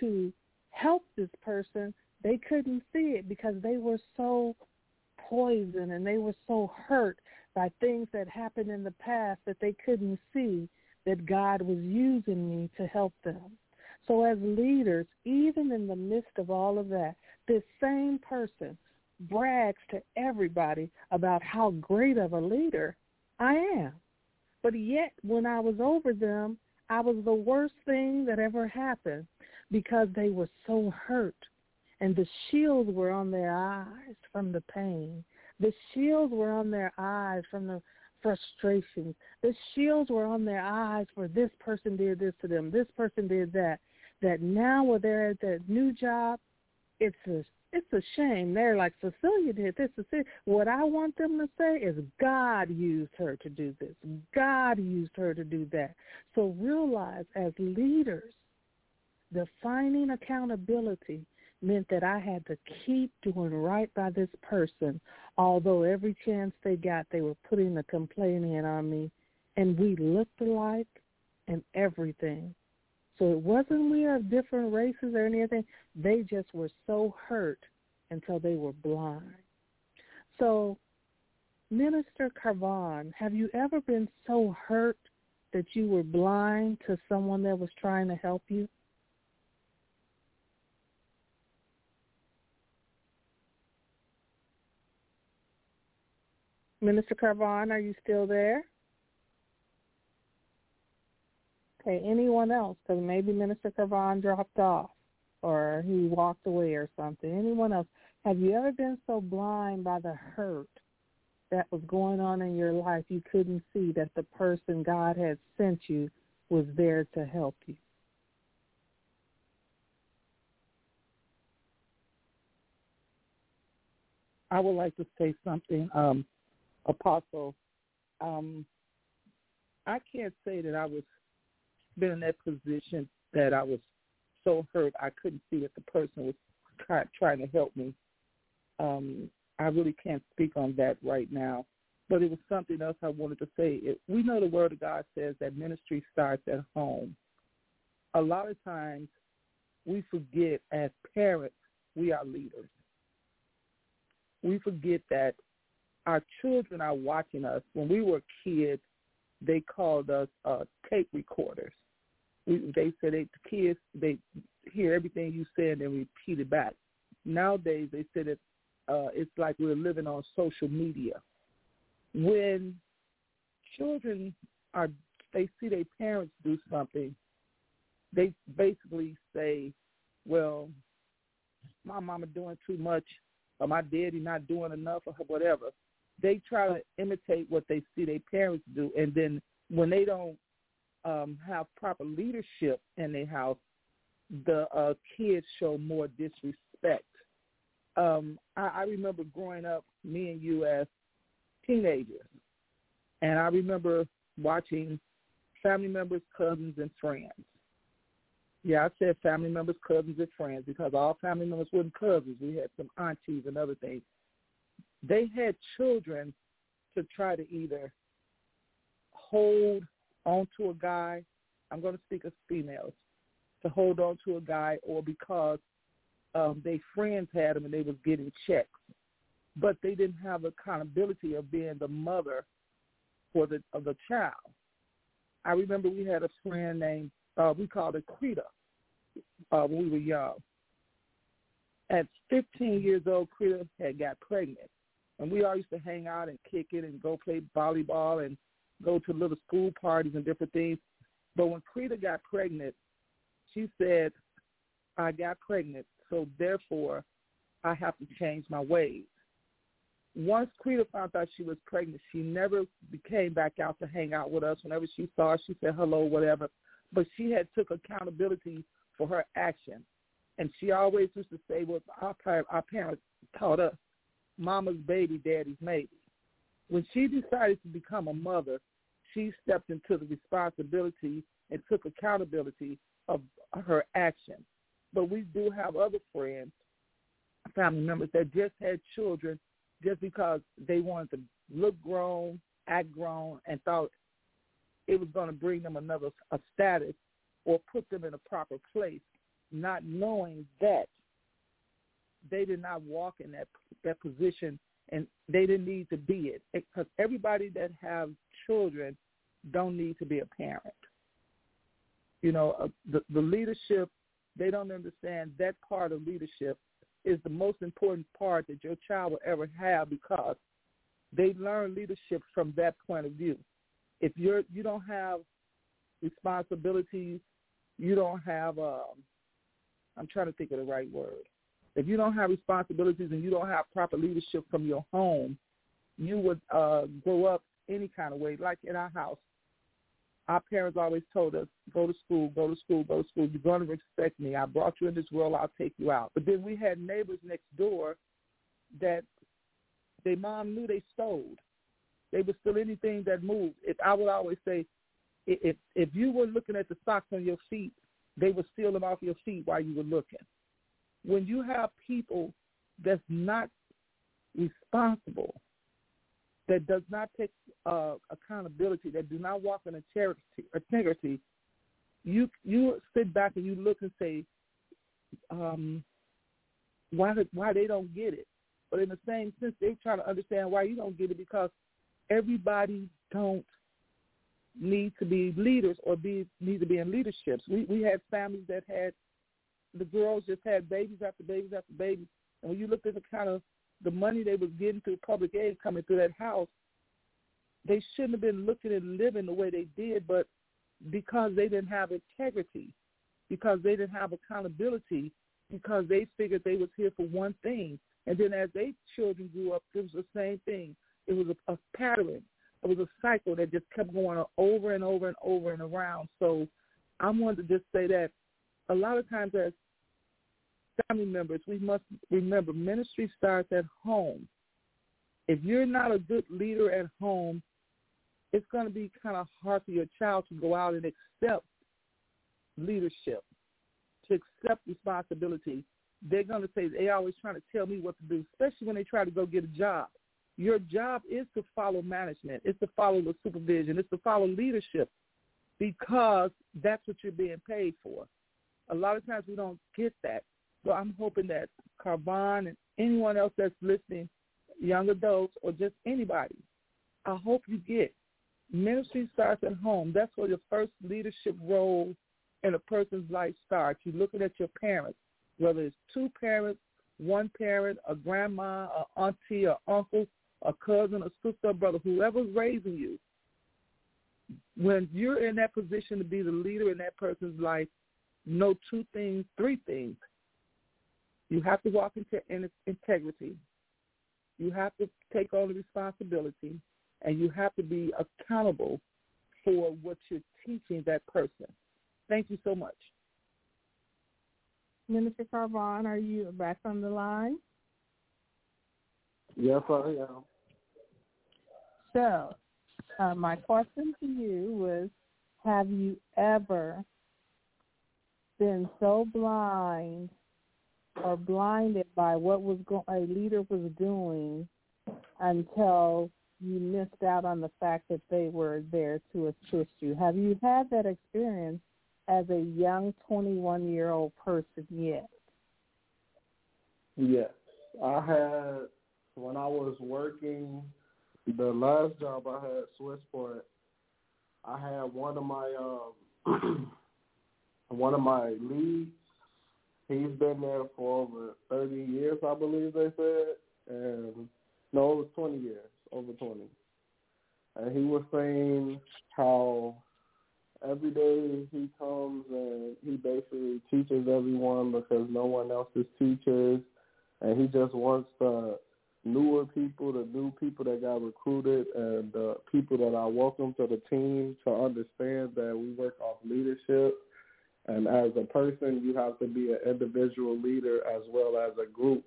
to help this person, they couldn't see it because they were so poisoned and they were so hurt by things that happened in the past that they couldn't see that God was using me to help them. So as leaders, even in the midst of all of that, this same person brags to everybody about how great of a leader I am. But yet, when I was over them, I was the worst thing that ever happened because they were so hurt. And the shields were on their eyes from the pain. The shields were on their eyes from the frustrations. The shields were on their eyes for this person did this to them, this person did that. That now when they're at that new job, it's a it's a shame. They're like, Cecilia did this. Cecilia. What I want them to say is God used her to do this. God used her to do that. So realize as leaders, defining accountability meant that I had to keep doing right by this person, although every chance they got, they were putting a complaint in on me. And we looked alike and everything. So it wasn't we of different races or anything. They just were so hurt until they were blind. So, Minister Carvon, have you ever been so hurt that you were blind to someone that was trying to help you? Minister Carvon, are you still there? Okay, anyone else? Because maybe Minister Carvon dropped off or he walked away or something. Anyone else? Have you ever been so blind by the hurt that was going on in your life you couldn't see that the person God had sent you was there to help you? I would like to say something, um, Apostle. Um, I can't say that I was been in that position that I was so hurt I couldn't see that the person was try, trying to help me. Um, I really can't speak on that right now, but it was something else I wanted to say. It, we know the Word of God says that ministry starts at home. A lot of times we forget as parents we are leaders. We forget that our children are watching us. When we were kids, they called us uh, tape recorders we, they said the kids they hear everything you say and then repeat it back. Nowadays they said that uh, it's like we're living on social media. When children are they see their parents do something, they basically say, "Well, my mama doing too much, or my daddy not doing enough, or whatever." They try to imitate what they see their parents do, and then when they don't um, have proper leadership in their house, the uh, kids show more disrespect. Um, I, I remember growing up, me and you as teenagers, and I remember watching family members, cousins, and friends. Yeah, I said family members, cousins, and friends because all family members weren't cousins. We had some aunties and other things. They had children to try to either hold onto a guy, I'm going to speak of females, to hold on to a guy or because um, their friends had him and they was getting checks. But they didn't have accountability of being the mother for the of the child. I remember we had a friend named uh, we called her Creta uh, when we were young. At 15 years old, Creta had got pregnant, and we all used to hang out and kick it and go play volleyball and go to little school parties and different things. But when Creta got pregnant, she said, I got pregnant, so therefore I have to change my ways. Once Creta found out she was pregnant, she never came back out to hang out with us. Whenever she saw us, she said hello, whatever. But she had took accountability for her action. And she always used to say what our, our parents taught us, mama's baby, daddy's maybe. When she decided to become a mother, she stepped into the responsibility and took accountability of her actions. But we do have other friends family members that just had children just because they wanted to look grown, act grown, and thought it was going to bring them another a status or put them in a proper place, not knowing that they did not walk in that that position and they didn't need to be it because everybody that have children don't need to be a parent. You know, uh, the the leadership they don't understand that part of leadership is the most important part that your child will ever have because they learn leadership from that point of view. If you're you don't have responsibilities, you don't have um I'm trying to think of the right word. If you don't have responsibilities and you don't have proper leadership from your home, you would uh grow up any kind of way. Like in our house, our parents always told us, go to school, go to school, go to school. You're going to respect me. I brought you in this world. I'll take you out. But then we had neighbors next door that their mom knew they stole. They would steal anything that moved. If I would always say, if if you were looking at the socks on your feet, they would steal them off your feet while you were looking. When you have people that's not responsible that does not take uh, accountability, that do not walk in charity, integrity, you you sit back and you look and say, um, why why they don't get it? But in the same sense, they try to understand why you don't get it because everybody don't need to be leaders or be need to be in leaderships. We we had families that had the girls just had babies after babies after babies, and when you look at the kind of the money they was getting through public aid coming through that house, they shouldn't have been looking and living the way they did, but because they didn't have integrity, because they didn't have accountability, because they figured they was here for one thing. And then as they children grew up, it was the same thing. It was a, a pattern. It was a cycle that just kept going over and over and over and around. So I wanted to just say that a lot of times as family members, we must remember ministry starts at home. If you're not a good leader at home, it's going to be kind of hard for your child to go out and accept leadership, to accept responsibility. They're going to say, they're always trying to tell me what to do, especially when they try to go get a job. Your job is to follow management. It's to follow the supervision. It's to follow leadership because that's what you're being paid for. A lot of times we don't get that. So I'm hoping that Carvon and anyone else that's listening, young adults or just anybody, I hope you get ministry starts at home. That's where your first leadership role in a person's life starts. You're looking at your parents, whether it's two parents, one parent, a grandma, a auntie, a uncle, a cousin, a sister, a brother, whoever's raising you. When you're in that position to be the leader in that person's life, know two things, three things. You have to walk into integrity. You have to take on the responsibility, and you have to be accountable for what you're teaching that person. Thank you so much. Minister Carvon, are you back on the line? Yes, I am. So, uh, my question to you was, have you ever been so blind or blinded by what was go- a leader was doing until you missed out on the fact that they were there to assist you. Have you had that experience as a young 21 year old person yet? Yes, I had when I was working the last job I had Swissport. I had one of my um, [CLEARS THROAT] one of my leads He's been there for over 30 years, I believe they said, and no, it was 20 years, over 20. And he was saying how every day he comes and he basically teaches everyone because no one else is teachers, and he just wants the newer people, the new people that got recruited, and the people that are welcome to the team to understand that we work off leadership and as a person, you have to be an individual leader as well as a group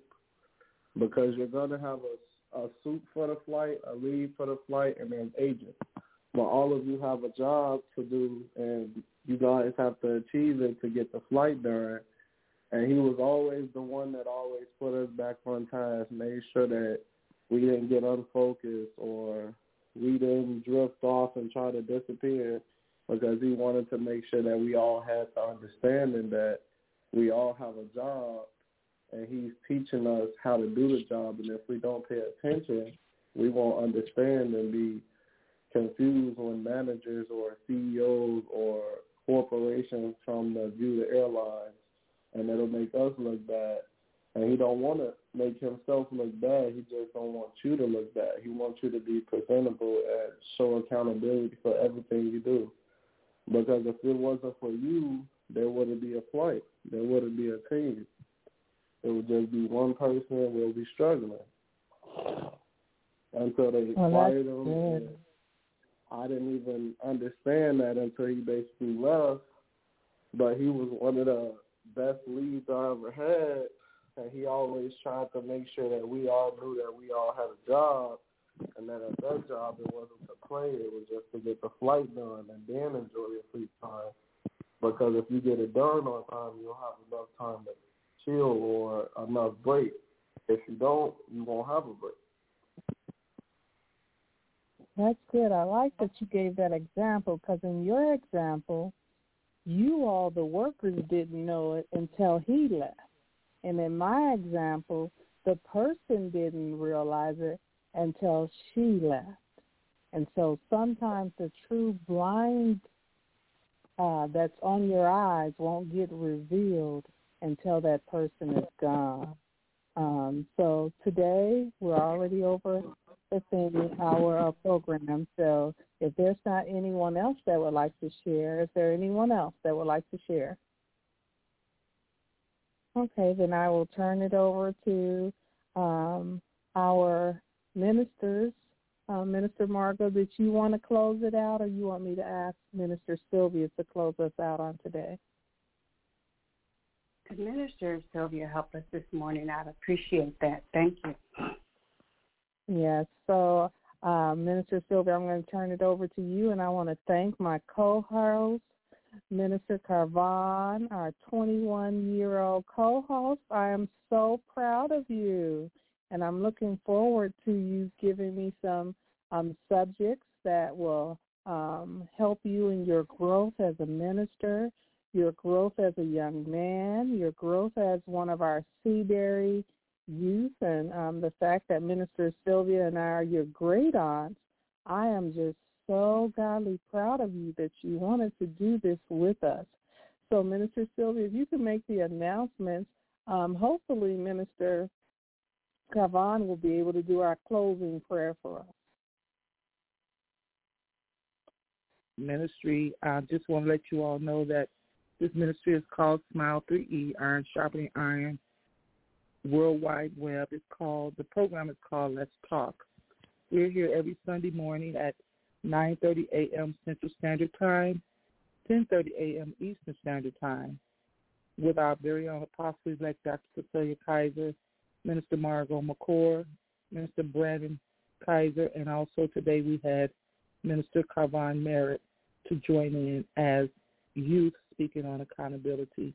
because you're going to have a, a suit for the flight, a lead for the flight, and then agent. But all of you have a job to do, and you guys have to achieve it to get the flight done. and he was always the one that always put us back on task, made sure that we didn't get unfocused or we didn't drift off and try to disappear because he wanted to make sure that we all had the understanding that we all have a job and he's teaching us how to do the job and if we don't pay attention we won't understand and be confused when managers or CEOs or corporations come to view the airlines and it'll make us look bad. And he don't want to make himself look bad. He just don't want you to look bad. He wants you to be presentable and show accountability for everything you do. Because if it wasn't for you, there wouldn't be a flight. There wouldn't be a team. It would just be one person and we'll be struggling. Until they well, fired him. I didn't even understand that until he basically left. But he was one of the best leads I ever had, and he always tried to make sure that we all knew that we all had a job, and that at that job it wasn't to play, it was just to get the flight done and then enjoy your free time. Because if you get it done on time, you'll have enough time to chill or enough break. If you don't, you won't have a break. That's good. I like that you gave that example because in your example, you all, the workers, didn't know it until he left. And in my example, the person didn't realize it until she left. And so sometimes the true blind uh, that's on your eyes won't get revealed until that person is gone. Um, so today we're already over the same hour of program. So if there's not anyone else that would like to share, is there anyone else that would like to share? Okay, then I will turn it over to um, our ministers. Uh, Minister Margot, did you want to close it out or you want me to ask Minister Sylvia to close us out on today? Could Minister Sylvia help us this morning? I'd appreciate that. Thank you. Yes. So uh, Minister Sylvia, I'm going to turn it over to you, and I want to thank my co-host, Minister Carvon, our 21-year-old co-host. I am so proud of you, and I'm looking forward to you giving me some um, subjects that will um, help you in your growth as a minister, your growth as a young man, your growth as one of our Seabury youth and um, the fact that Minister Sylvia and I are your great aunts, I am just so godly proud of you that you wanted to do this with us. So, Minister Sylvia, if you can make the announcements, um, hopefully Minister Carvon will be able to do our closing prayer for us. Ministry, I just want to let you all know that this ministry is called Smile 3E, Iron Sharpening Iron. World Wide Web. It's called the program is called Let's Talk. We're here every Sunday morning at 9:30 a.m. Central Standard Time, 10:30 a.m. Eastern Standard Time, with our very own Apostle elect Dr. Cecilia Kaiser, Minister Margot McCord, Minister Brandon Kaiser, and also today we had Minister Carvon Merritt to join in as youth speaking on accountability.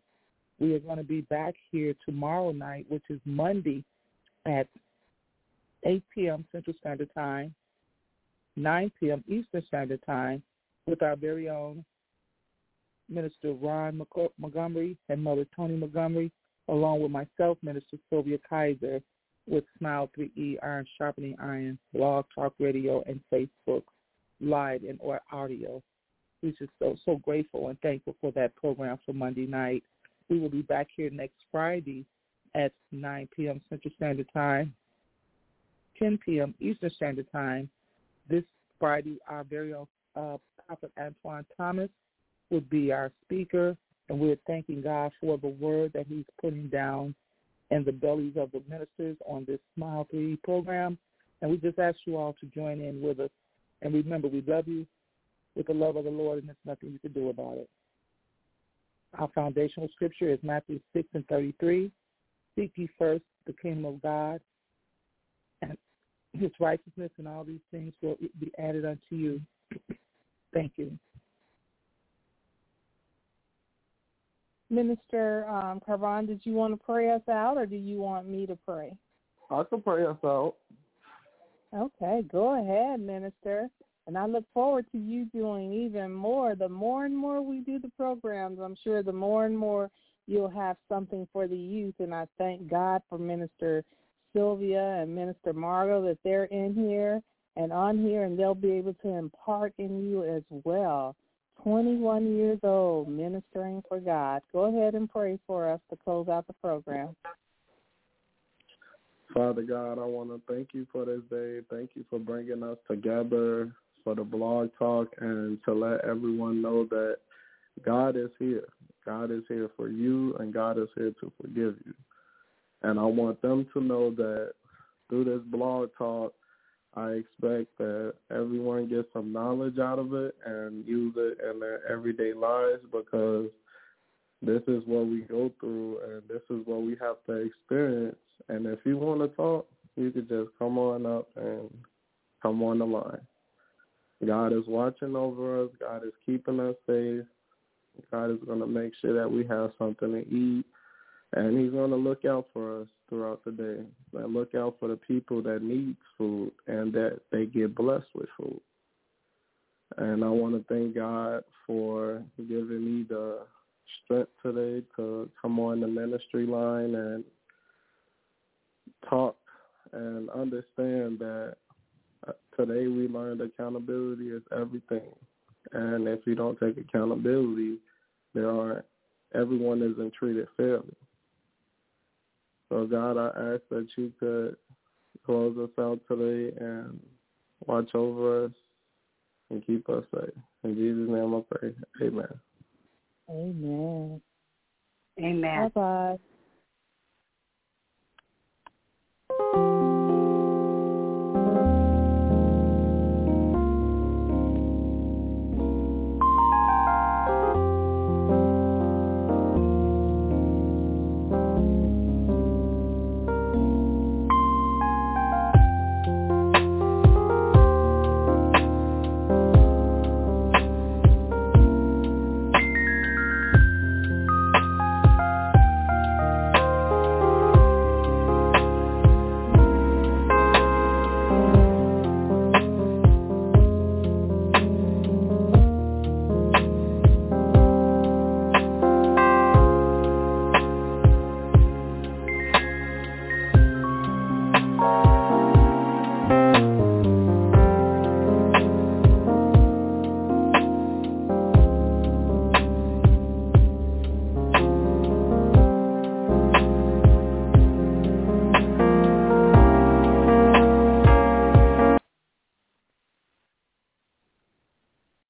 We are going to be back here tomorrow night, which is Monday at 8 p.m. Central Standard Time, 9 p.m. Eastern Standard Time, with our very own Minister Ron Montgomery and Mother Tony Montgomery, along with myself, Minister Sylvia Kaiser, with Smile 3E, Iron Sharpening Iron, Blog Talk Radio, and Facebook Live and or audio. We're just so, so grateful and thankful for that program for Monday night. We will be back here next Friday at 9 p.m. Central Standard Time, 10 p.m. Eastern Standard Time. This Friday, our very own uh, Prophet Antoine Thomas would be our speaker, and we're thanking God for the word that he's putting down in the bellies of the ministers on this Smile 3 program. And we just ask you all to join in with us. And remember, we love you with the love of the Lord, and there's nothing you can do about it. Our foundational scripture is Matthew 6 and 33. Seek ye first the kingdom of God and his righteousness, and all these things will be added unto you. [CLEARS THROAT] Thank you. Minister um, Carvon, did you want to pray us out, or do you want me to pray? I can pray us out. Okay, go ahead, Minister. And I look forward to you doing even more. The more and more we do the programs, I'm sure the more and more you'll have something for the youth. And I thank God for Minister Sylvia and Minister Margot that they're in here and on here, and they'll be able to impart in you as well. 21 years old, ministering for God. Go ahead and pray for us to close out the program. Father God, I want to thank you for this day. Thank you for bringing us together for the blog talk and to let everyone know that God is here. God is here for you and God is here to forgive you. And I want them to know that through this blog talk, I expect that everyone gets some knowledge out of it and use it in their everyday lives because this is what we go through and this is what we have to experience. And if you want to talk, you could just come on up and come on the line. God is watching over us. God is keeping us safe. God is going to make sure that we have something to eat. And he's going to look out for us throughout the day. And look out for the people that need food and that they get blessed with food. And I want to thank God for giving me the strength today to come on the ministry line and talk and understand that uh, today we learned accountability is everything. And if you don't take accountability, there are everyone isn't treated fairly. So God, I ask that you could close us out today and watch over us and keep us safe. In Jesus' name I pray. Amen. Amen. Amen. Bye-bye.